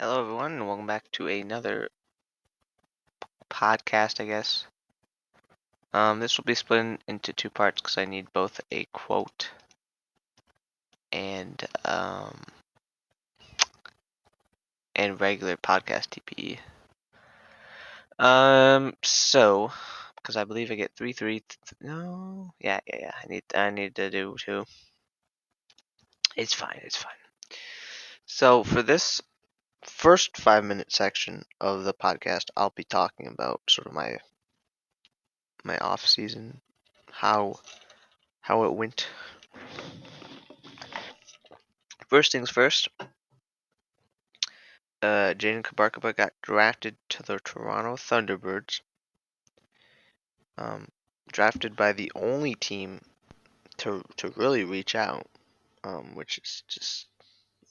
Hello, everyone, and welcome back to another podcast, I guess. Um, this will be split in- into two parts because I need both a quote and um and regular podcast TPE. Um, so because I believe I get three, three. Th- no, yeah, yeah, yeah. I need, I need to do two. It's fine. It's fine. So for this first five minute section of the podcast, I'll be talking about sort of my my off season, how how it went. First things first. Uh, Jaden Kabarkaba got drafted to the Toronto Thunderbirds. Um, drafted by the only team to to really reach out, um, which is just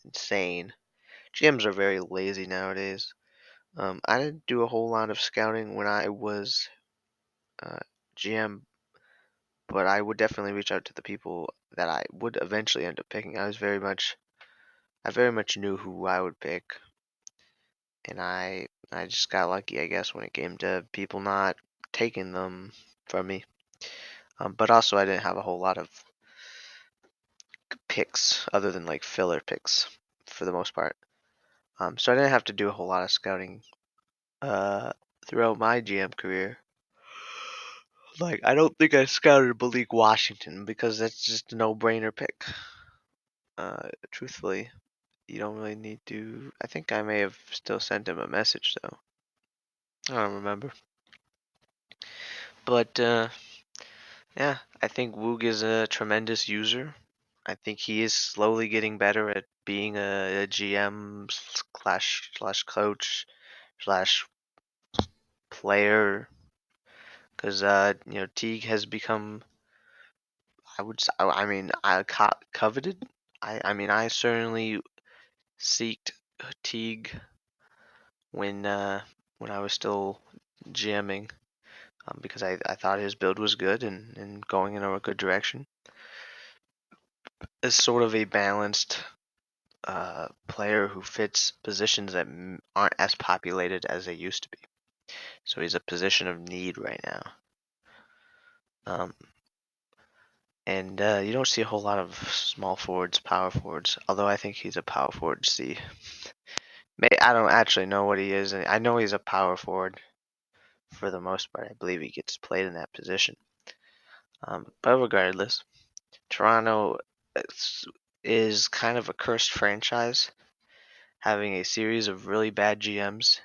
insane. GMs are very lazy nowadays. Um, I didn't do a whole lot of scouting when I was uh, GM, but I would definitely reach out to the people that I would eventually end up picking. I was very much, I very much knew who I would pick, and I I just got lucky, I guess, when it came to people not taking them from me. Um, but also, I didn't have a whole lot of picks other than like filler picks for the most part. Um, so I didn't have to do a whole lot of scouting uh, throughout my GM career. Like, I don't think I scouted Malik Washington because that's just a no-brainer pick. Uh, truthfully, you don't really need to. I think I may have still sent him a message though. I don't remember. But uh, yeah, I think Woog is a tremendous user. I think he is slowly getting better at being a, a GM slash slash coach slash player. Because uh, you know Teague has become, I would I mean, I co- coveted. I I mean, I certainly seeked Teague when uh, when I was still GMing um, because I, I thought his build was good and, and going in a good direction. As sort of a balanced uh, player who fits positions that aren't as populated as they used to be. So he's a position of need right now. Um, and uh, you don't see a whole lot of small forwards, power forwards. Although I think he's a power forward. May I don't actually know what he is. I know he's a power forward for the most part. I believe he gets played in that position. Um, but regardless, Toronto is- kind of a cursed franchise, having a series of really bad GMs.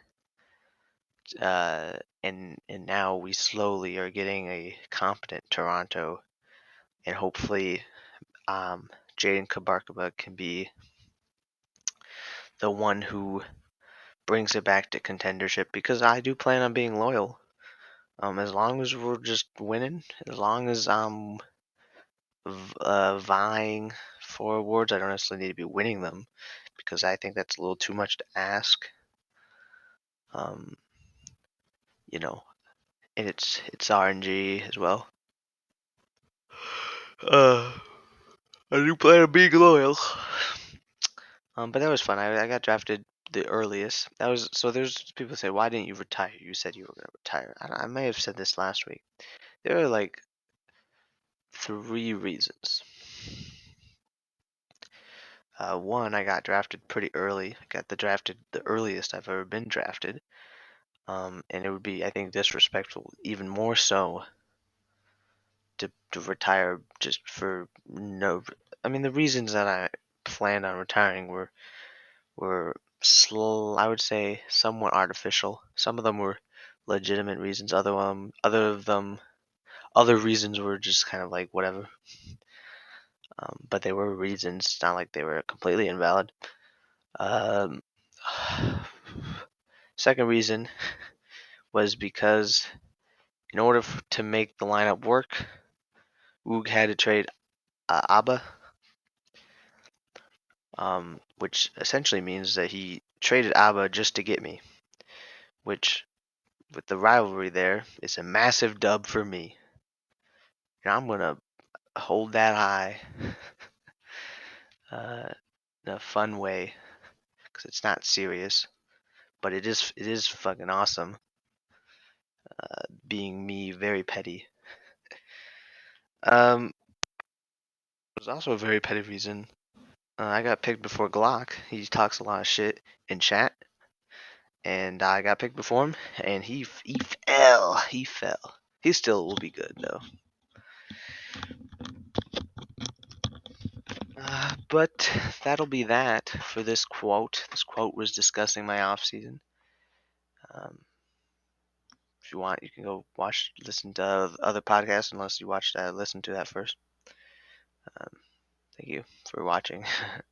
Uh, and and now we slowly are getting a competent Toronto, and hopefully, um, Jaden Kabarkaba can be the one who brings it back to contendership because I do plan on being loyal. Um, as long as we're just winning, as long as v- uh, vying for awards, I don't necessarily need to be winning them because I think that's a little too much to ask. Um, you know, and it's it's RNG as well. Uh, I do plan on being loyal. Um, but that was fun. I, I got drafted the earliest. That was so. There's people say, "Why didn't you retire?" You said you were gonna retire. I, I may have said this last week. There are like three reasons. Uh, one, I got drafted pretty early. I got the drafted the earliest I've ever been drafted. Um, and it would be, I think, disrespectful even more so to to retire just for no. I mean, the reasons that I planned on retiring were were sl- I would say somewhat artificial. Some of them were legitimate reasons. Other um, other of them, other reasons were just kind of like whatever. Um, but they were reasons. It's not like they were completely invalid. Um, second reason was because in order f- to make the lineup work, Woog had to trade uh, Abba, um, which essentially means that he traded Abba just to get me, which with the rivalry there is a massive dub for me. And I'm gonna hold that high uh, in a fun way because it's not serious, but it is it is fucking awesome. Uh, being me, very petty. Um, there's also a very petty reason. Uh, I got picked before Glock. He talks a lot of shit in chat, and I got picked before him, and he he fell. He fell. He still will be good though. Uh, but that'll be that for this quote. This quote was discussing my off season. Um, if you want, you can go watch, listen to other podcasts, unless you watched, uh, listen to that first. Um, thank you for watching.